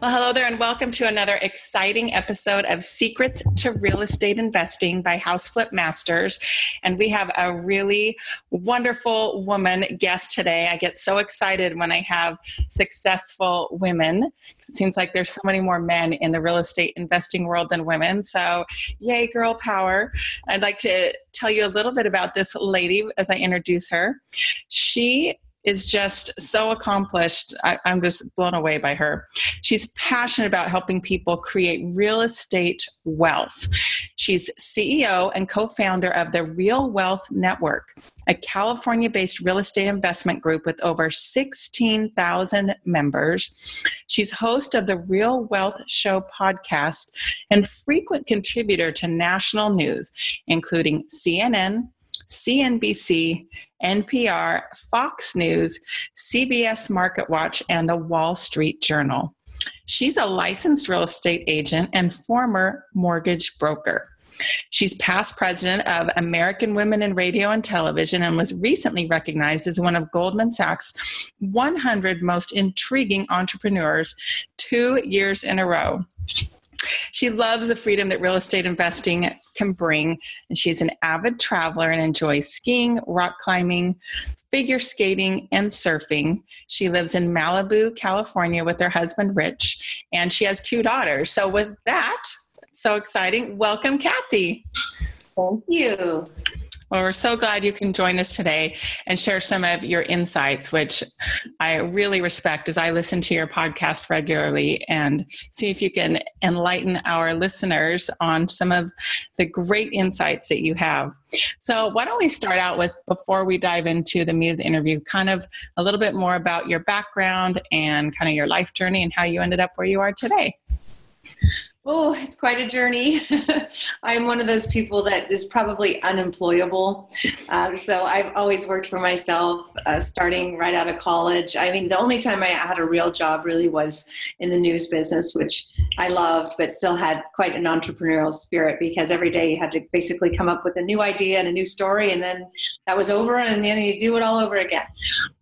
Well, hello there, and welcome to another exciting episode of Secrets to Real Estate Investing by House Flip Masters. And we have a really wonderful woman guest today. I get so excited when I have successful women. It seems like there's so many more men in the real estate investing world than women. So, yay, girl power. I'd like to tell you a little bit about this lady as I introduce her. She is just so accomplished. I, am just blown away by her. She's passionate about helping people create real estate wealth. She's CEO and co founder of the Real Wealth Network, a California based real estate investment group with over 16,000 members. She's host of the Real Wealth Show podcast and frequent contributor to national news, including CNN. CNBC, NPR, Fox News, CBS Market Watch, and the Wall Street Journal. She's a licensed real estate agent and former mortgage broker. She's past president of American Women in Radio and Television and was recently recognized as one of Goldman Sachs' 100 most intriguing entrepreneurs two years in a row. She loves the freedom that real estate investing can bring, and she's an avid traveler and enjoys skiing, rock climbing, figure skating, and surfing. She lives in Malibu, California with her husband Rich, and she has two daughters. So, with that, so exciting. Welcome, Kathy. Thank you. Well, we're so glad you can join us today and share some of your insights, which I really respect as I listen to your podcast regularly and see if you can enlighten our listeners on some of the great insights that you have. So, why don't we start out with, before we dive into the meat of the interview, kind of a little bit more about your background and kind of your life journey and how you ended up where you are today? Oh, it's quite a journey. I'm one of those people that is probably unemployable. Uh, so I've always worked for myself, uh, starting right out of college. I mean, the only time I had a real job really was in the news business, which I loved, but still had quite an entrepreneurial spirit because every day you had to basically come up with a new idea and a new story, and then that was over, and then you do it all over again.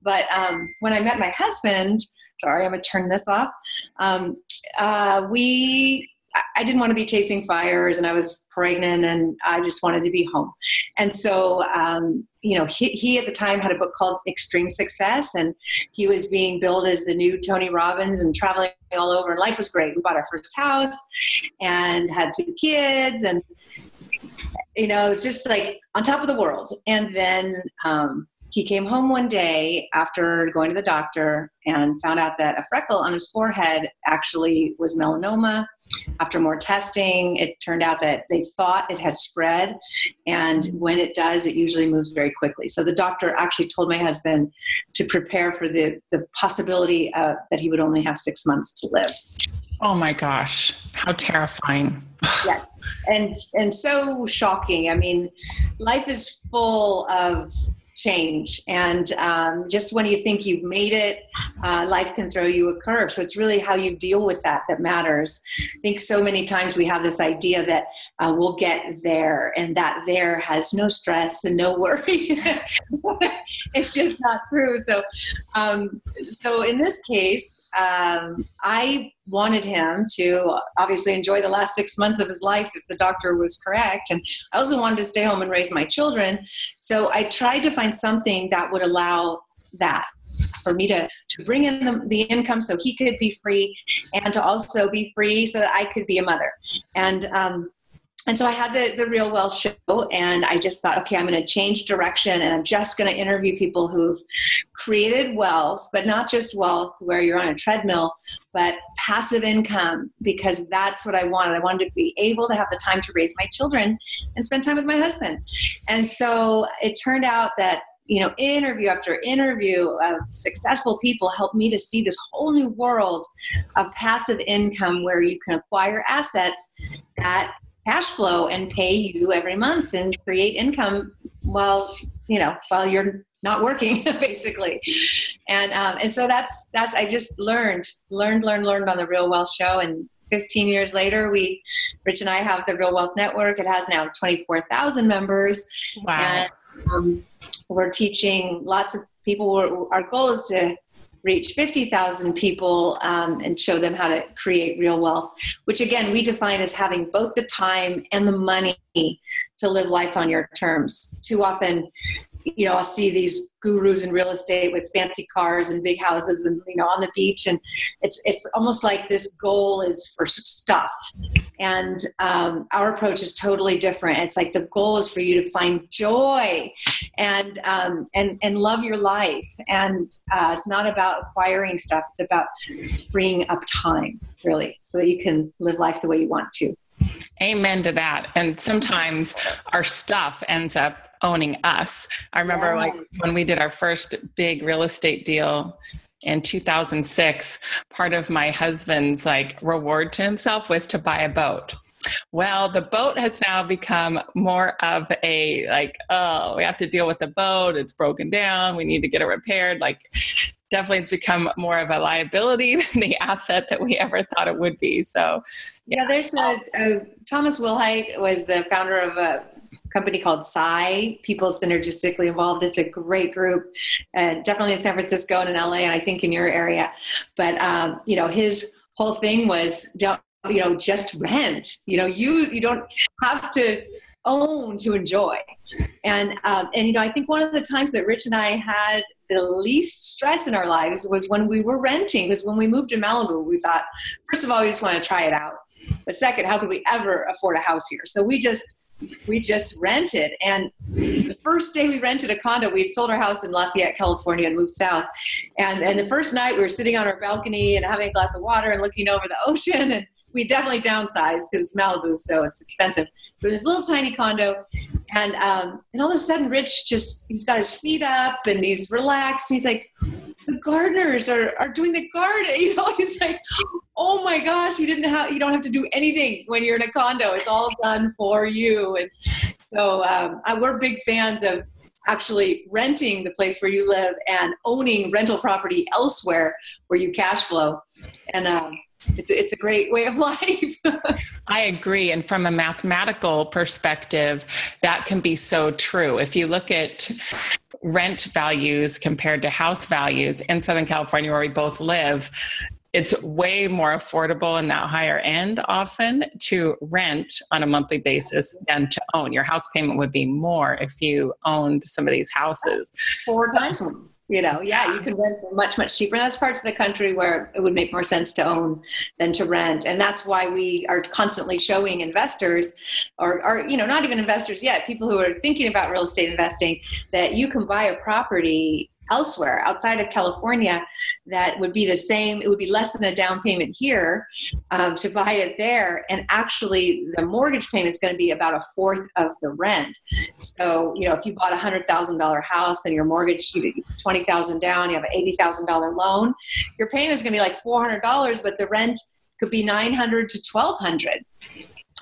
But um, when I met my husband, sorry, I'm gonna turn this off. Um, uh, we I didn't want to be chasing fires and I was pregnant and I just wanted to be home. And so, um, you know, he, he, at the time had a book called Extreme Success and he was being billed as the new Tony Robbins and traveling all over and life was great. We bought our first house and had two kids and, you know, just like on top of the world. And then, um, he came home one day after going to the doctor and found out that a freckle on his forehead actually was melanoma after more testing, it turned out that they thought it had spread. And when it does, it usually moves very quickly. So the doctor actually told my husband to prepare for the, the possibility uh, that he would only have six months to live. Oh my gosh, how terrifying. yeah. And and so shocking. I mean, life is full of change. And um, just when you think you've made it, uh, life can throw you a curve. So it's really how you deal with that that matters. I think so many times we have this idea that uh, we'll get there, and that there has no stress and no worry. it's just not true. So, um, so in this case, um, I wanted him to obviously enjoy the last six months of his life if the doctor was correct. And I also wanted to stay home and raise my children. So I tried to find something that would allow that for me to, to bring in the, the, income so he could be free and to also be free so that I could be a mother. And um, and so I had the, the Real Wealth show, and I just thought, okay, I'm going to change direction, and I'm just going to interview people who've created wealth, but not just wealth where you're on a treadmill, but passive income, because that's what I wanted. I wanted to be able to have the time to raise my children and spend time with my husband. And so it turned out that you know, interview after interview of successful people helped me to see this whole new world of passive income where you can acquire assets that cash flow and pay you every month and create income while you know while you're not working basically. And um, and so that's that's i just learned learned learned learned on the real wealth show. And 15 years later we rich and i have the real wealth network. It has now 24000 members. Wow. And, um, we're teaching lots of people. Our goal is to reach 50,000 people um, and show them how to create real wealth, which again, we define as having both the time and the money to live life on your terms. Too often, you know, I'll see these gurus in real estate with fancy cars and big houses and, you know, on the beach. And it's, it's almost like this goal is for stuff. And um, our approach is totally different. It's like the goal is for you to find joy and, um, and, and love your life. And uh, it's not about acquiring stuff. It's about freeing up time really so that you can live life the way you want to. Amen to that. And sometimes our stuff ends up owning us. I remember yes. like when we did our first big real estate deal in 2006, part of my husband's like reward to himself was to buy a boat. Well, the boat has now become more of a like, oh, we have to deal with the boat. It's broken down. We need to get it repaired. Like, definitely it's become more of a liability than the asset that we ever thought it would be. So, yeah, yeah there's a, a Thomas Willhite was the founder of a company called Psi, People Synergistically Involved. It's a great group, uh, definitely in San Francisco and in LA, and I think in your area. But um, you know, his whole thing was don't you know just rent. You know, you you don't have to own to enjoy. And um, and you know, I think one of the times that Rich and I had the least stress in our lives was when we were renting. Because when we moved to Malibu, we thought, first of all, we just want to try it out. But second, how could we ever afford a house here? So we just we just rented. And the first day we rented a condo, we had sold our house in Lafayette, California, and moved south. And and the first night we were sitting on our balcony and having a glass of water and looking over the ocean. And we definitely downsized because it's Malibu, so it's expensive. But this little tiny condo, and um, and all of a sudden, Rich just he's got his feet up and he's relaxed. And he's like, the gardeners are are doing the garden. You know, it's like, oh my gosh, you didn't have you don't have to do anything when you're in a condo. It's all done for you. And so um, I, we're big fans of actually renting the place where you live and owning rental property elsewhere where you cash flow. And um, it's, it's a great way of life. I agree. And from a mathematical perspective, that can be so true. If you look at rent values compared to house values in Southern California, where we both live, it's way more affordable in that higher end often to rent on a monthly basis than to own. Your house payment would be more if you owned some of these houses. Four so, times you know yeah you can rent for much much cheaper and that's parts of the country where it would make more sense to own than to rent and that's why we are constantly showing investors or, or you know not even investors yet people who are thinking about real estate investing that you can buy a property elsewhere outside of California that would be the same, it would be less than a down payment here um, to buy it there. And actually, the mortgage payment is going to be about a fourth of the rent. So, you know, if you bought a $100,000 house and your mortgage, you 20000 down, you have an $80,000 loan, your payment is going to be like $400, but the rent could be 900 to 1200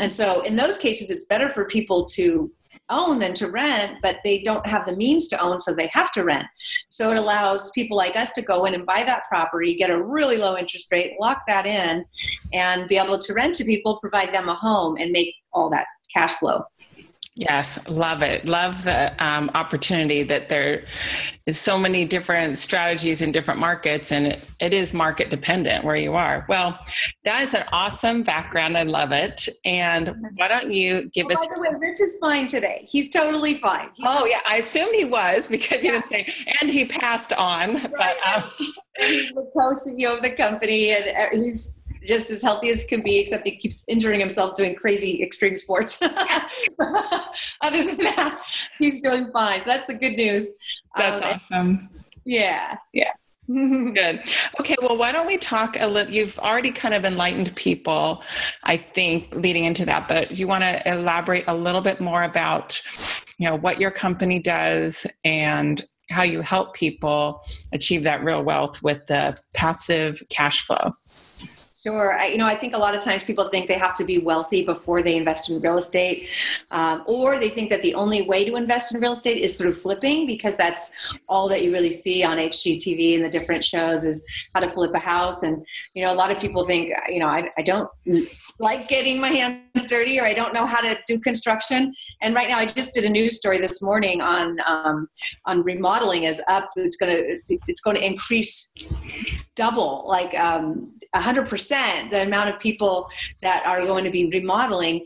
and so in those cases it's better for people to own than to rent, but they don't have the means to own, so they have to rent. So it allows people like us to go in and buy that property, get a really low interest rate, lock that in, and be able to rent to people, provide them a home, and make all that cash flow. Yes, love it. Love the um, opportunity that there is so many different strategies in different markets, and it, it is market dependent where you are. Well, that is an awesome background. I love it. And why don't you give oh, us? By the way, Rich is fine today. He's totally fine. He's oh yeah, I assumed he was because yeah. didn't say, and he passed on. Right. But um... he's the co-CEO of the company, and uh, he's just as healthy as can be, except he keeps injuring himself doing crazy extreme sports. Other than that, he's doing fine. So that's the good news. That's um, awesome. Yeah, yeah. Good. Okay, well, why don't we talk a little? You've already kind of enlightened people, I think, leading into that, but do you want to elaborate a little bit more about, you know, what your company does and how you help people achieve that real wealth with the passive cash flow? Sure. I, you know, I think a lot of times people think they have to be wealthy before they invest in real estate, um, or they think that the only way to invest in real estate is through flipping because that's all that you really see on HGTV and the different shows is how to flip a house. And you know, a lot of people think, you know, I, I don't like getting my hands dirty or I don't know how to do construction. And right now, I just did a news story this morning on um, on remodeling is up. It's going to it's going to increase double, like um, 100% the amount of people that are going to be remodeling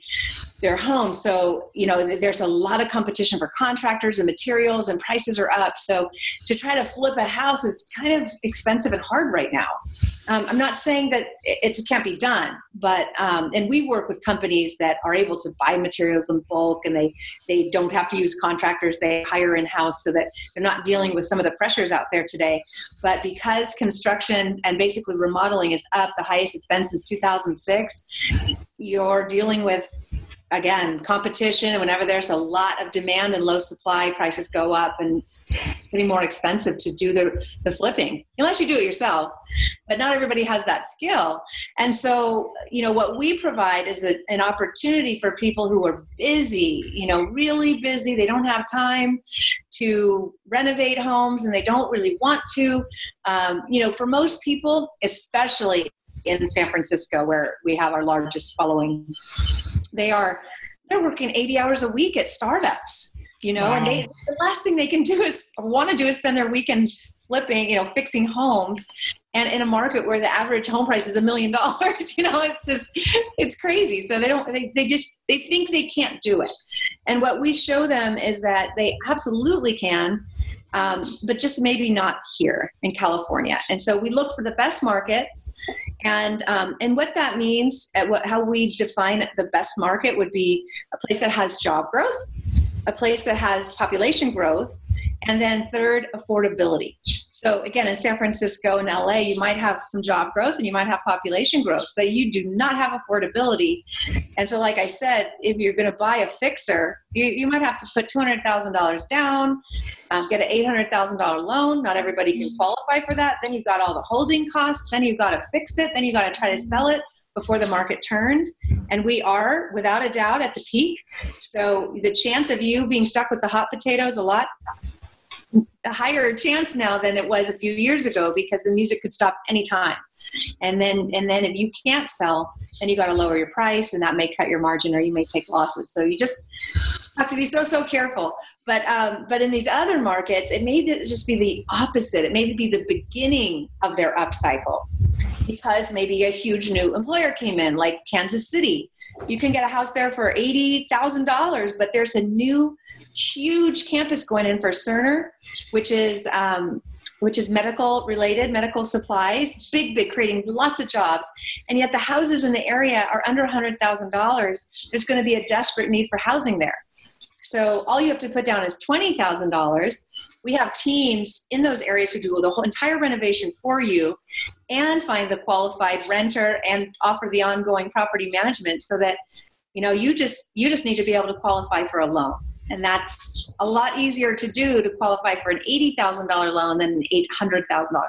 their homes. So, you know, there's a lot of competition for contractors and materials, and prices are up. So, to try to flip a house is kind of expensive and hard right now. Um, I'm not saying that it can't be done, but um, and we work with companies that are able to buy materials in bulk, and they they don't have to use contractors. They hire in house so that they're not dealing with some of the pressures out there today. But because construction and basically remodeling is up the highest it's been since 2006, you're dealing with again competition whenever there's a lot of demand and low supply prices go up and it's, getting more expensive to do the, the flipping unless you do it yourself but not everybody has that skill. And so you know what we provide is a, an opportunity for people who are busy you know really busy. They don't have time to renovate homes and they don't really want to. Um, you know for most people especially in San Francisco, where we have our largest following, they are they're working 80 hours a week at startups, you know, wow. and they the last thing they can do is want to do is spend their weekend flipping, you know, fixing homes. And in a market where the average home price is a million dollars, you know, it's just it's crazy. So they don't they, they just they think they can't do it. And what we show them is that they absolutely can um, but just maybe not here in California. And so we look for the best markets, and um, and what that means, at what, how we define the best market would be a place that has job growth, a place that has population growth, and then third, affordability. So again, in San Francisco and LA, you might have some job growth and you might have population growth, but you do not have affordability. And so, like I said, if you're going to buy a fixer, you, you might have to put $200,000 down, um, get an $800,000 loan. Not everybody can qualify for that. Then you've got all the holding costs. Then you've got to fix it. Then you've got to try to sell it before the market turns. And we are, without a doubt, at the peak. So the chance of you being stuck with the hot potatoes a lot a higher chance now than it was a few years ago because the music could stop anytime. And then and then if you can't sell then you got to lower your price and that may cut your margin or you may take losses. So you just have to be so so careful. But um, but in these other markets it may just be the opposite. It may be the beginning of their upcycle because maybe a huge new employer came in like kansas city you can get a house there for $80,000, but there's a new huge campus going in for Cerner, which is um, which is medical related, medical supplies, big, big, creating lots of jobs. And yet the houses in the area are under $100,000. There's going to be a desperate need for housing there. So all you have to put down is $20,000. We have teams in those areas who do the whole entire renovation for you and find the qualified renter and offer the ongoing property management so that you know you just you just need to be able to qualify for a loan and that's a lot easier to do to qualify for an $80,000 loan than an $800,000 loan.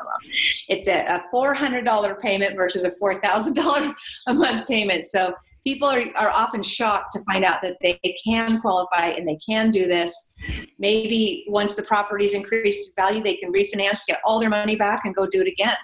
It's a, a $400 payment versus a $4,000 a month payment. So people are, are often shocked to find out that they can qualify and they can do this. Maybe once the property's increased value, they can refinance, get all their money back, and go do it again.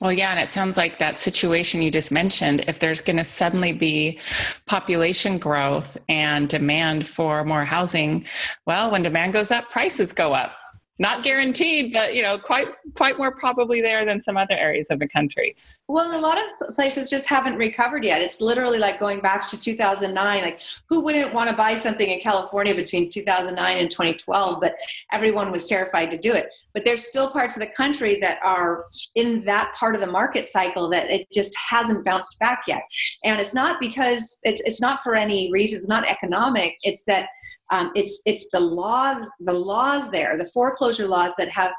Well, yeah, and it sounds like that situation you just mentioned, if there's going to suddenly be population growth and demand for more housing, well, when demand goes up, prices go up not guaranteed but you know quite quite more probably there than some other areas of the country. Well a lot of places just haven't recovered yet. It's literally like going back to 2009 like who wouldn't want to buy something in california between 2009 and 2012 but everyone was terrified to do it. But there's still parts of the country that are in that part of the market cycle that it just hasn't bounced back yet. And it's not because it's it's not for any reason it's not economic it's that um, it's it's the laws the laws there the foreclosure laws that have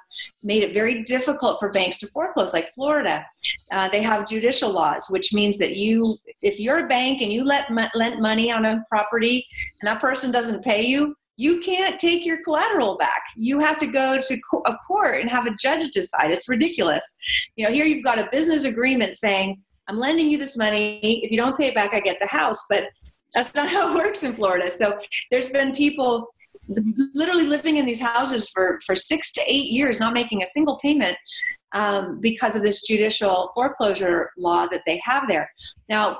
made it very difficult for banks to foreclose like florida uh, they have judicial laws which means that you if you're a bank and you let lent money on a property and that person doesn't pay you you can't take your collateral back you have to go to a court and have a judge decide it's ridiculous you know here you've got a business agreement saying I'm lending you this money. If you don't pay it back, I get the house. But that's not how it works in Florida. So there's been people literally living in these houses for, for six to eight years, not making a single payment um, because of this judicial foreclosure law that they have there. Now,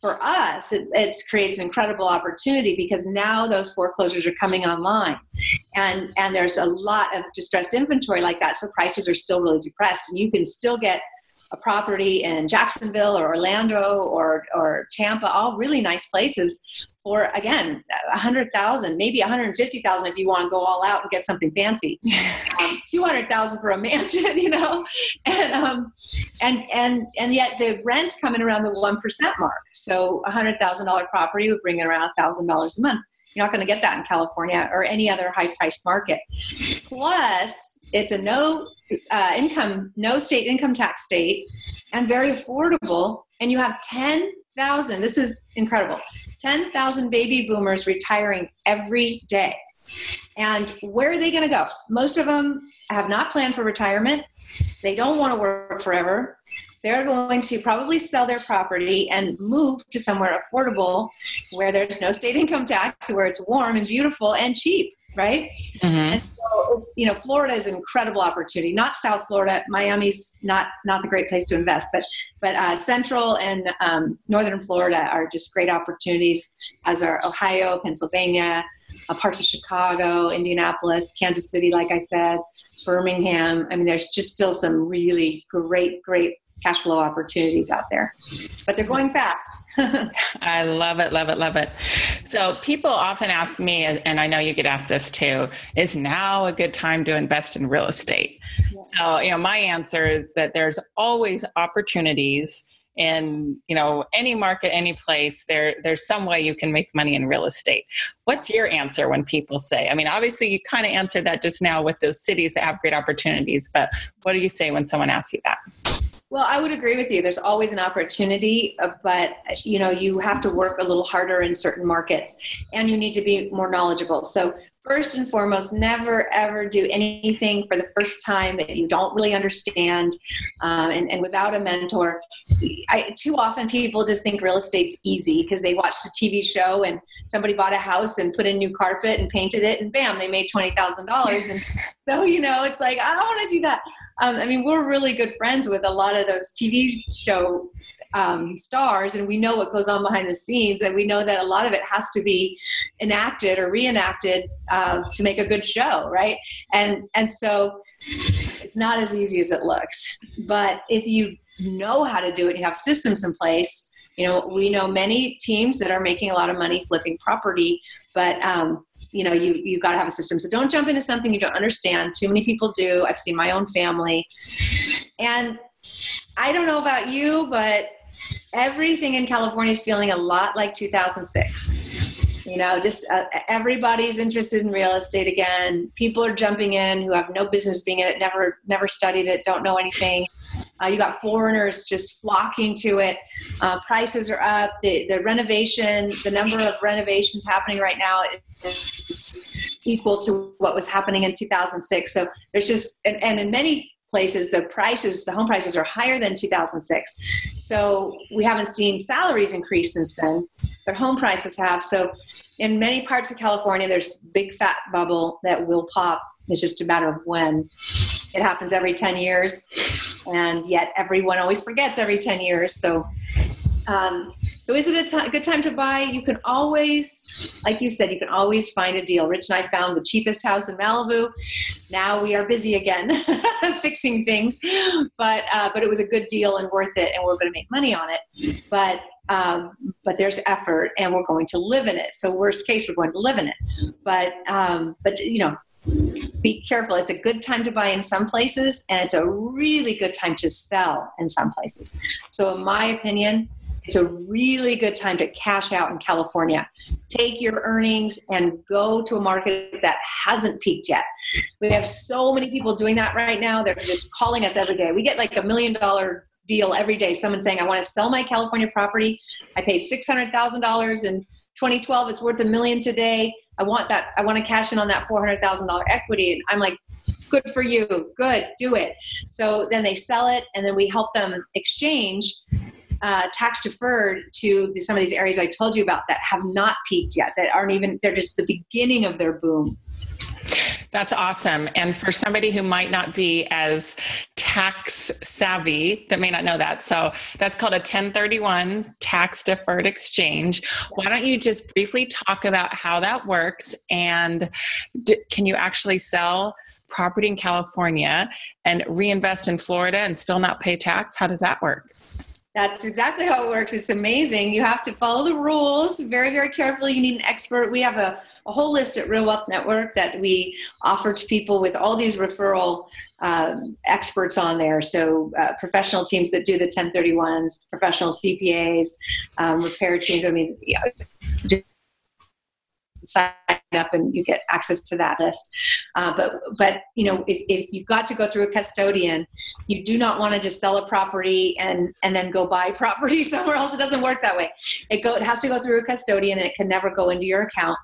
for us, it, it, creates an incredible opportunity because now those foreclosures are coming online, and and there's a lot of distressed inventory like that. So prices are still really depressed, and you can still get a property in Jacksonville or Orlando or or Tampa, all really nice places for again a hundred thousand, maybe a hundred and fifty thousand if you want to go all out and get something fancy. um, Two hundred thousand for a mansion, you know, and um, and and and yet the rent's coming around the one percent mark. So a hundred thousand dollar property would bring in around a thousand dollars a month. You're not going to get that in California or any other high priced market. Plus, it's a no uh, income, no state income tax state, and very affordable. And you have 10,000, this is incredible, 10,000 baby boomers retiring every day. And where are they going to go? Most of them have not planned for retirement. They don't want to work forever. They're going to probably sell their property and move to somewhere affordable where there's no state income tax, where it's warm and beautiful and cheap right? Mm-hmm. And so, you know, Florida is an incredible opportunity. Not South Florida, Miami's not not the great place to invest, but but uh, Central and um, Northern Florida are just great opportunities. As are Ohio, Pennsylvania, uh, parts of Chicago, Indianapolis, Kansas City, like I said, Birmingham. I mean, there's just still some really great, great cash flow opportunities out there, but they're going fast. I love it, love it, love it. So people often ask me, and I know you get asked this too, is now a good time to invest in real estate? Yeah. So, you know, my answer is that there's always opportunities in you know any market any place there there's some way you can make money in real estate what's your answer when people say i mean obviously you kind of answered that just now with those cities that have great opportunities but what do you say when someone asks you that well, I would agree with you. There's always an opportunity, uh, but you know, you have to work a little harder in certain markets and you need to be more knowledgeable. So, first and foremost, never ever do anything for the first time that you don't really understand um, and, and without a mentor. I, too often people just think real estate's easy because they watched a TV show and somebody bought a house and put in new carpet and painted it and bam, they made $20,000. And so, you know, it's like, I don't want to do that. Um, I mean, we're really good friends with a lot of those TV show um, stars, and we know what goes on behind the scenes, and we know that a lot of it has to be enacted or reenacted uh, to make a good show, right? And and so it's not as easy as it looks. But if you know how to do it, you have systems in place. You know, we know many teams that are making a lot of money flipping property, but um, you know you you got to have a system. So don't jump into something you don't understand. Too many people do. I've seen my own family. And i don't know about you but everything in california is feeling a lot like 2006 you know just uh, everybody's interested in real estate again. People are jumping in who have no business being in it never never studied it don't know anything uh, you got foreigners just flocking to it. Uh, prices are up. The, the renovation, the number of renovations happening right now is equal to what was happening in 2006. So there's just, and, and in many places the prices the home prices are higher than 2006 so we haven't seen salaries increase since then but home prices have so in many parts of california there's big fat bubble that will pop it's just a matter of when it happens every 10 years, and yet everyone always forgets every 10 years. So, um, so is it a, good time to buy? You can always, like you said, you can always find a deal. Rich and I found the cheapest house in Malibu. Now we are busy again fixing things, but uh, but it was a good deal and worth it, and we're going to make money on it. But um, but there's effort, and we're going to live in it. So worst case, we're going to live in it. But um, but you know, be careful. It's a good time to buy in some places, and it's a really good time to sell in some places. So, in my opinion, it's a really good time to cash out in California. Take your earnings and go to a market that hasn't peaked yet. We have so many people doing that right now. They're just calling us every day. We get like a million dollar deal every day. Someone saying, I want to sell my California property. I paid $600,000 in 2012. It's worth a million today. I want that. I want to cash in on that $400,000 equity. And I'm like, good for you. Good. Do it. So then they sell it and then we help them exchange uh, tax deferred to the, some of these areas I told you about that have not peaked yet, that aren't even, they're just the beginning of their boom. That's awesome. And for somebody who might not be as tax savvy, that may not know that. So that's called a 1031 tax deferred exchange. Why don't you just briefly talk about how that works and d- can you actually sell? Property in California and reinvest in Florida and still not pay tax? How does that work? That's exactly how it works. It's amazing. You have to follow the rules very, very carefully. You need an expert. We have a, a whole list at Real Wealth Network that we offer to people with all these referral um, experts on there. So, uh, professional teams that do the 1031s, professional CPAs, um, repair teams. I mean, yeah, sign up and you get access to that list. Uh, but but you know if, if you've got to go through a custodian, you do not want to just sell a property and and then go buy property somewhere else. It doesn't work that way. It go it has to go through a custodian and it can never go into your account.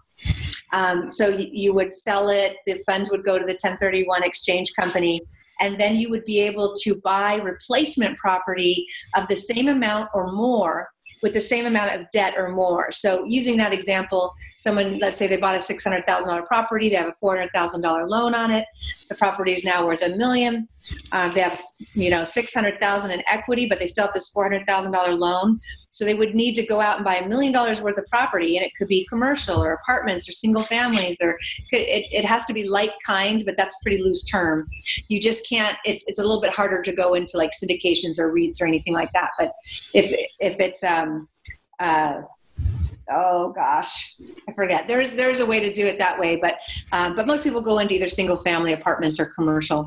Um, so you, you would sell it. The funds would go to the 1031 exchange company and then you would be able to buy replacement property of the same amount or more with the same amount of debt or more. So, using that example, someone, let's say they bought a $600,000 property, they have a $400,000 loan on it, the property is now worth a million. Um, they have, you know, 600,000 in equity, but they still have this $400,000 loan. So they would need to go out and buy a million dollars worth of property, and it could be commercial or apartments or single families, or it, it has to be like kind, but that's pretty loose term. You just can't. It's it's a little bit harder to go into like syndications or REITs or anything like that. But if if it's um, uh, oh gosh i forget there's there's a way to do it that way but um, but most people go into either single family apartments or commercial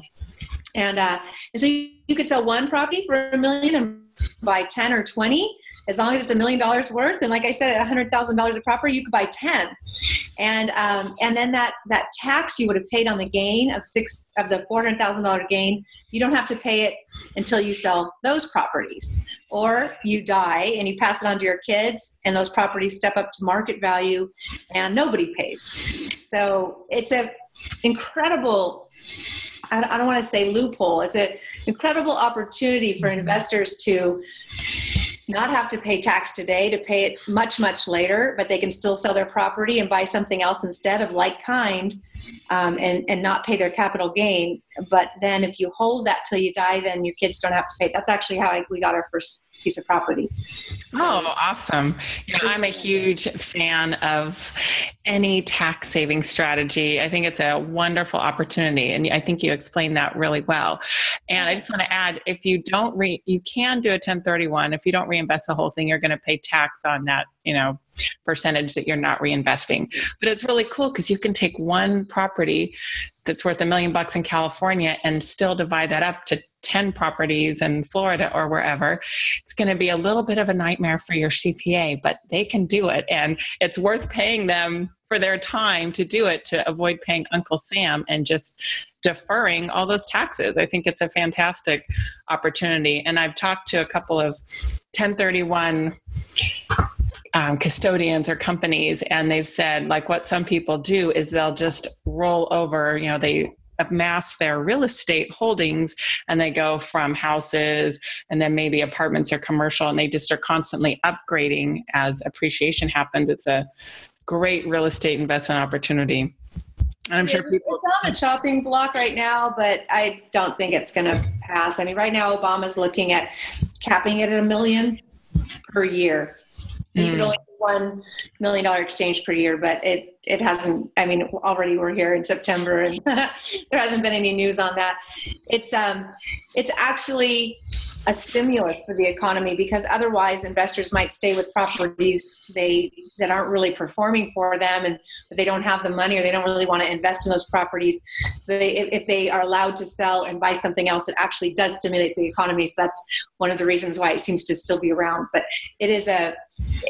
and uh, and so you, you could sell one property for a million and buy 10 or 20 as long as it's a million dollars worth. And like i said at $100000 a property you could buy 10 and um, and then that that tax you would have paid on the gain of six of the $400000 gain you don't have to pay it until you sell those properties. Or you die and you pass it on to your kids and those properties step up to market value and nobody pays. So it's a incredible I don't want to say loophole. It's an incredible opportunity for investors to not have to pay tax today to pay it much much later but they can still sell their property and buy something else instead of like kind um, and and not pay their capital gain but then if you hold that till you die then your kids don't have to pay that's actually how I, we got our first piece of property. Oh, awesome. I'm a huge fan of any tax saving strategy. I think it's a wonderful opportunity. And I think you explained that really well. And I just want to add if you don't re, you can do a 1031. If you don't reinvest the whole thing, you're going to pay tax on that, you know, percentage that you're not reinvesting. But it's really cool because you can take one property that's worth a million bucks in California and still divide that up to 10 properties in Florida or wherever, it's going to be a little bit of a nightmare for your CPA, but they can do it. And it's worth paying them for their time to do it to avoid paying Uncle Sam and just deferring all those taxes. I think it's a fantastic opportunity. And I've talked to a couple of 1031 um, custodians or companies, and they've said, like, what some people do is they'll just roll over, you know, they amass their real estate holdings and they go from houses and then maybe apartments or commercial and they just are constantly upgrading as appreciation happens it's a great real estate investment opportunity and I'm sure people. It's on the chopping block right now, but I don't think it's going to pass. I mean, right now, Obama's looking at capping it at a million per year. Mm. You could only one million dollar exchange per year, but it it hasn't. I mean, already we're here in September, and there hasn't been any news on that. It's um, it's actually a stimulus for the economy because otherwise investors might stay with properties they that aren't really performing for them and they don't have the money or they don't really want to invest in those properties so they, if they are allowed to sell and buy something else it actually does stimulate the economy so that's one of the reasons why it seems to still be around but it is a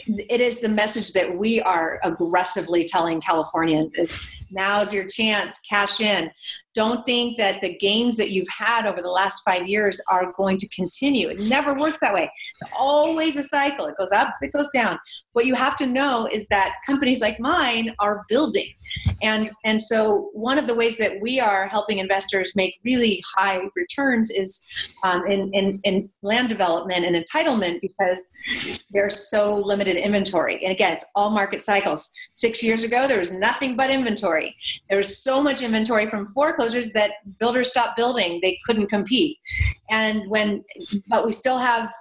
it is the message that we are aggressively telling californians is now's your chance cash in. Don't think that the gains that you've had over the last five years are going to continue. It never works that way. It's always a cycle. It goes up it goes down what you have to know is that companies like mine are building. And, and so one of the ways that we are helping investors make really high returns is um, in, in, in land development and entitlement because there's so limited inventory. And again, it's all market cycles. Six years ago, there was nothing but inventory. There was so much inventory from foreclosures that builders stopped building. They couldn't compete. And when, but we still have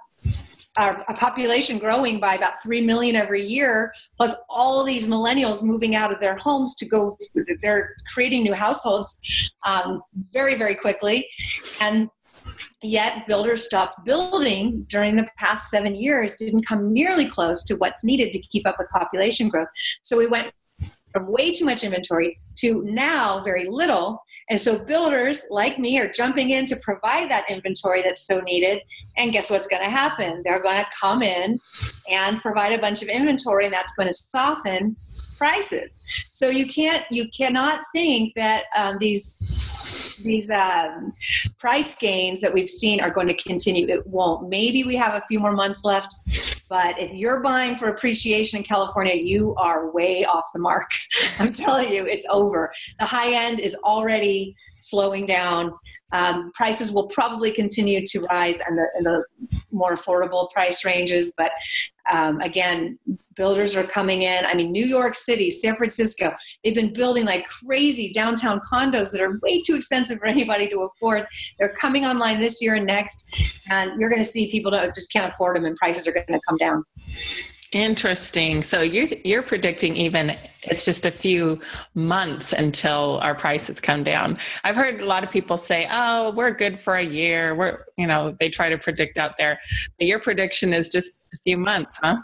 a population growing by about 3 million every year plus all these millennials moving out of their homes to go they're creating new households um, very very quickly. And yet builders stopped building during the past seven years didn't come nearly close to what's needed to keep up with population growth. So we went from way too much inventory to now very little and so builders like me are jumping in to provide that inventory that's so needed. And guess what's going to happen? They're going to come in and provide a bunch of inventory, and that's going to soften prices. So you can't, you cannot think that um, these these um, price gains that we've seen are going to continue. It won't. Maybe we have a few more months left, but if you're buying for appreciation in California, you are way off the mark. I'm telling you, it's over. The high end is already slowing down. Um, prices will probably continue to rise in the, in the more affordable price ranges, but um, again, builders are coming in. I mean, New York City, San Francisco, they've been building like crazy downtown condos that are way too expensive for anybody to afford. They're coming online this year and next, and you're going to see people that just can't afford them, and prices are going to come down. Interesting. So you're you're predicting even it's just a few months until our prices come down. I've heard a lot of people say, "Oh, we're good for a year." We're you know they try to predict out there, but your prediction is just a few months, huh?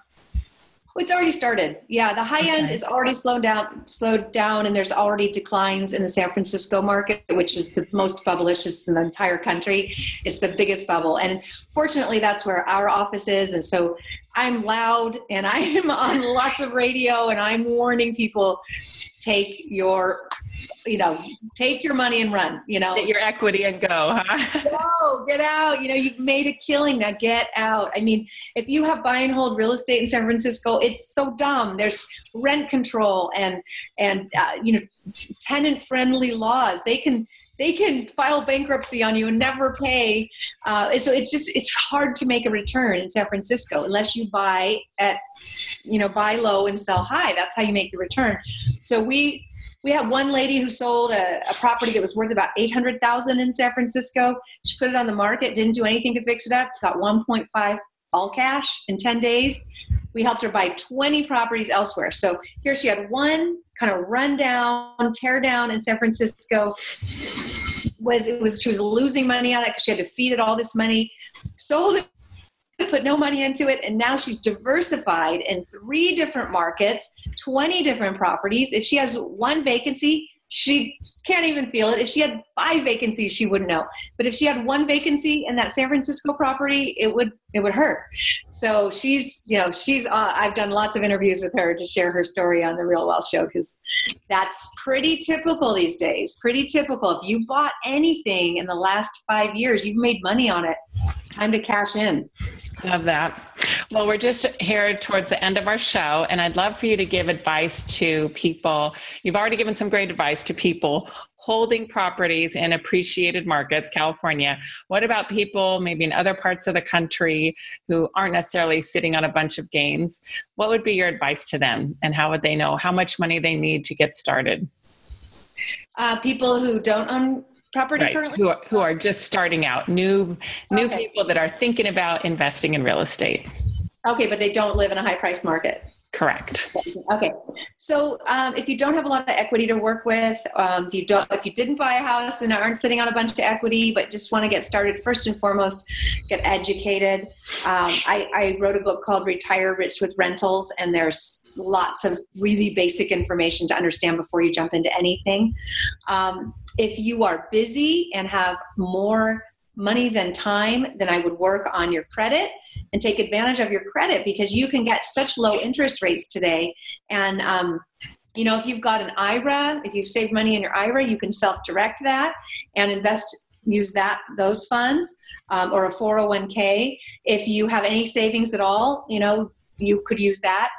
Oh, it's already started. Yeah, the high okay. end is already slowed down, slowed down, and there's already declines in the San Francisco market, which is the most bubblicious in the entire country. It's the biggest bubble, and fortunately, that's where our office is. And so, I'm loud, and I am on lots of radio, and I'm warning people: take your you know, take your money and run, you know. Get your equity and go, huh? go, get out. You know, you've made a killing. Now get out. I mean, if you have buy and hold real estate in San Francisco, it's so dumb. There's rent control and and uh, you know, tenant friendly laws. They can they can file bankruptcy on you and never pay. Uh, so it's just it's hard to make a return in San Francisco unless you buy at you know buy low and sell high. That's how you make the return. So we we had one lady who sold a, a property that was worth about 800000 in san francisco she put it on the market didn't do anything to fix it up got 1.5 all cash in 10 days we helped her buy 20 properties elsewhere so here she had one kind of rundown tear down in san francisco was it was she was losing money on it because she had to feed it all this money sold it put no money into it and now she's diversified in three different markets 20 different properties. If she has one vacancy she can't even feel it. If she had five vacancies she wouldn't know. But if she had one vacancy in that san francisco property it would it would hurt. So she's you know she's uh, i've done lots of interviews with her to share her story on the real wealth show because that's pretty typical these days pretty typical. If you bought anything in the last five years you've made money on it. It's time to cash in. Love that. Well, we're just here towards the end of our show, and I'd love for you to give advice to people. You've already given some great advice to people holding properties in appreciated markets, California. What about people maybe in other parts of the country who aren't necessarily sitting on a bunch of gains? What would be your advice to them, and how would they know how much money they need to get started? Uh, people who don't own property right. currently? Who are, who are just starting out, new new okay. people that are thinking about investing in real estate. Okay, but they don't live in a high price market. Correct. Okay, so um, if you don't have a lot of equity to work with, um, if you don't, if you didn't buy a house and aren't sitting on a bunch of equity, but just want to get started, first and foremost, get educated. Um, I, I wrote a book called Retire Rich with Rentals, and there's lots of really basic information to understand before you jump into anything. Um, if you are busy and have more money than time, then I would work on your credit and take advantage of your credit because you can get such low interest rates today. And, um, you know, if you've got an IRA, if you save money in your IRA, you can self direct that and invest use that those funds um, or a 401k if you have any savings at all you know you could use that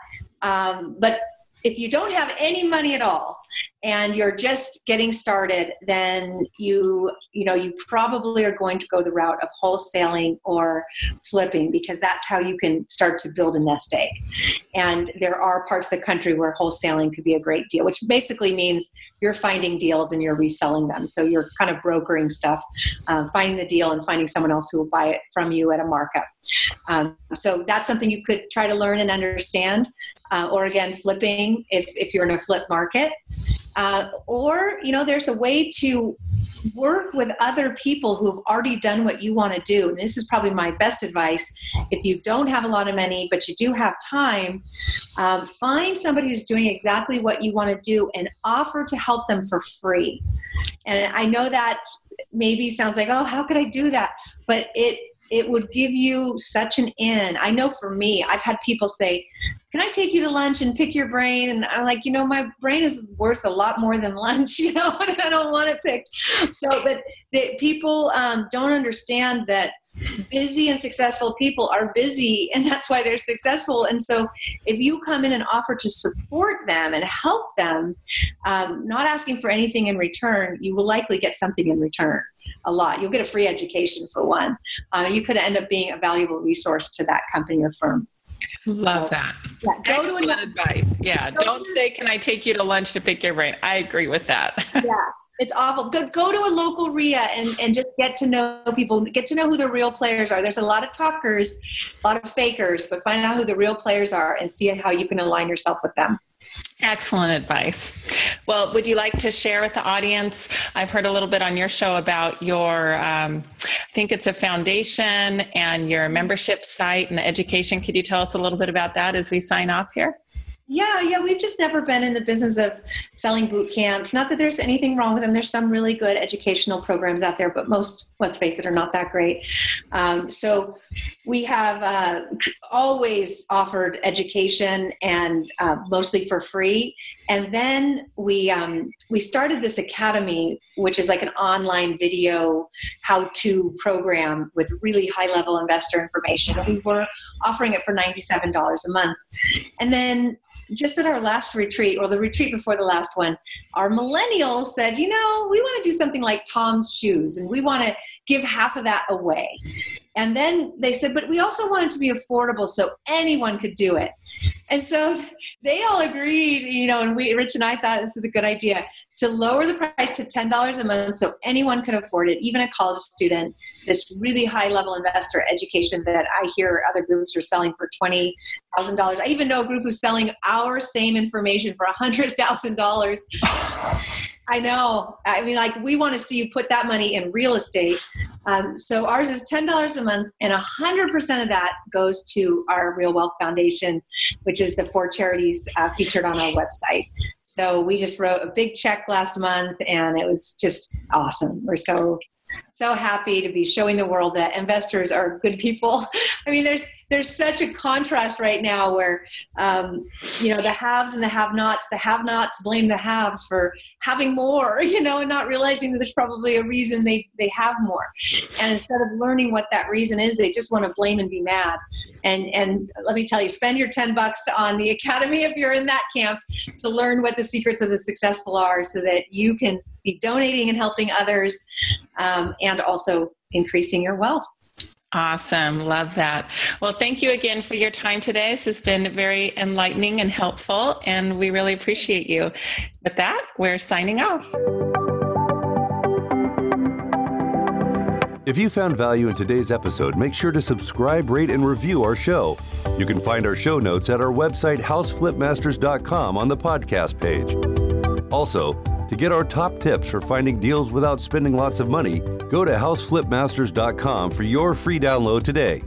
Um, but if you don't have any money at all and you're just getting started then you you know you probably are going to go the route of wholesaling or flipping because that's how you can start to build a nest egg. And there are parts of the country where wholesaling could be a great deal which basically means you're finding deals and you're reselling them. So you're kind of brokering stuff uh, finding the deal and finding someone else who will buy it from you at a markup um, so that's something you could try to learn and understand uh, or again flipping if, if you're in a flip market. Uh, or you know there's a way to work with other people who have already done what you want to do. And this is probably my best advice. If you don't have a lot of money but you do have time um, find somebody who's doing exactly what you want to do and offer to help them for free. And i know that maybe sounds like oh how could i do that? But it it would give you such an in. I know for me, I've had people say, Can I take you to lunch and pick your brain? And I'm like, You know, my brain is worth a lot more than lunch, you know, I don't want it picked. So, but that people um, don't understand that busy and successful people are busy and that's why they're successful and so if you come in and offer to support them and help them um, not asking for anything in return you will likely get something in return a lot. You'll get a free education for one. Uh, you could end up being a valuable resource to that company or firm. Love so, that. Yeah, go Excellent to advice. Yeah. Don't say, "Can I take you to lunch to pick your brain?" I agree with that. yeah. It's awful. Go, go to a local REIA and, and just get to know people, get to know who the real players are. There's a lot of talkers, a lot of fakers, but find out who the real players are and see how you can align yourself with them. Excellent advice. Well, would you like to share with the audience? I've heard a little bit on your show about your, um, I think it's a foundation and your membership site and the education. Could you tell us a little bit about that as we sign off here? Yeah, yeah, we've just never been in the business of selling boot camps. Not that there's anything wrong with them. There's some really good educational programs out there, but most, let's face it, are not that great. Um, so we have uh, always offered education and uh, mostly for free. And then we um, we started this academy, which is like an online video how-to program with really high-level investor information. We were offering it for ninety-seven dollars a month, and then just at our last retreat or the retreat before the last one, our millennials said, you know, we want to do something like Tom's shoes and we want to give half of that away. And then they said, but we also want it to be affordable so anyone could do it. And so they all agreed, you know, and we, Rich and I thought this is a good idea to lower the price to $10 a month so anyone could afford it, even a college student. This really high level investor education that I hear other groups are selling for $20,000. I even know a group who's selling our same information for $100,000. I know. I mean, like, we want to see you put that money in real estate. Um, so ours is $10 a month, and 100% of that goes to our Real Wealth Foundation, which is the four charities uh, featured on our website. So we just wrote a big check last month, and it was just awesome. We're so so happy to be showing the world that investors are good people. I mean, there's there's such a contrast right now where um, you know the haves and the have-nots. The have-nots blame the haves for having more, you know, and not realizing that there's probably a reason they they have more. And instead of learning what that reason is, they just want to blame and be mad. And and let me tell you, spend your ten bucks on the academy if you're in that camp to learn what the secrets of the successful are, so that you can be donating and helping others, um, and also increasing your wealth. Awesome. Love that. Well, thank you again for your time today. This has been very enlightening and helpful, and we really appreciate you. With that, we're signing off. If you found value in today's episode, make sure to subscribe, rate, and review our show. You can find our show notes at our website, houseflipmasters.com, on the podcast page. Also, to get our top tips for finding deals without spending lots of money, go to houseflipmasters.com for your free download today.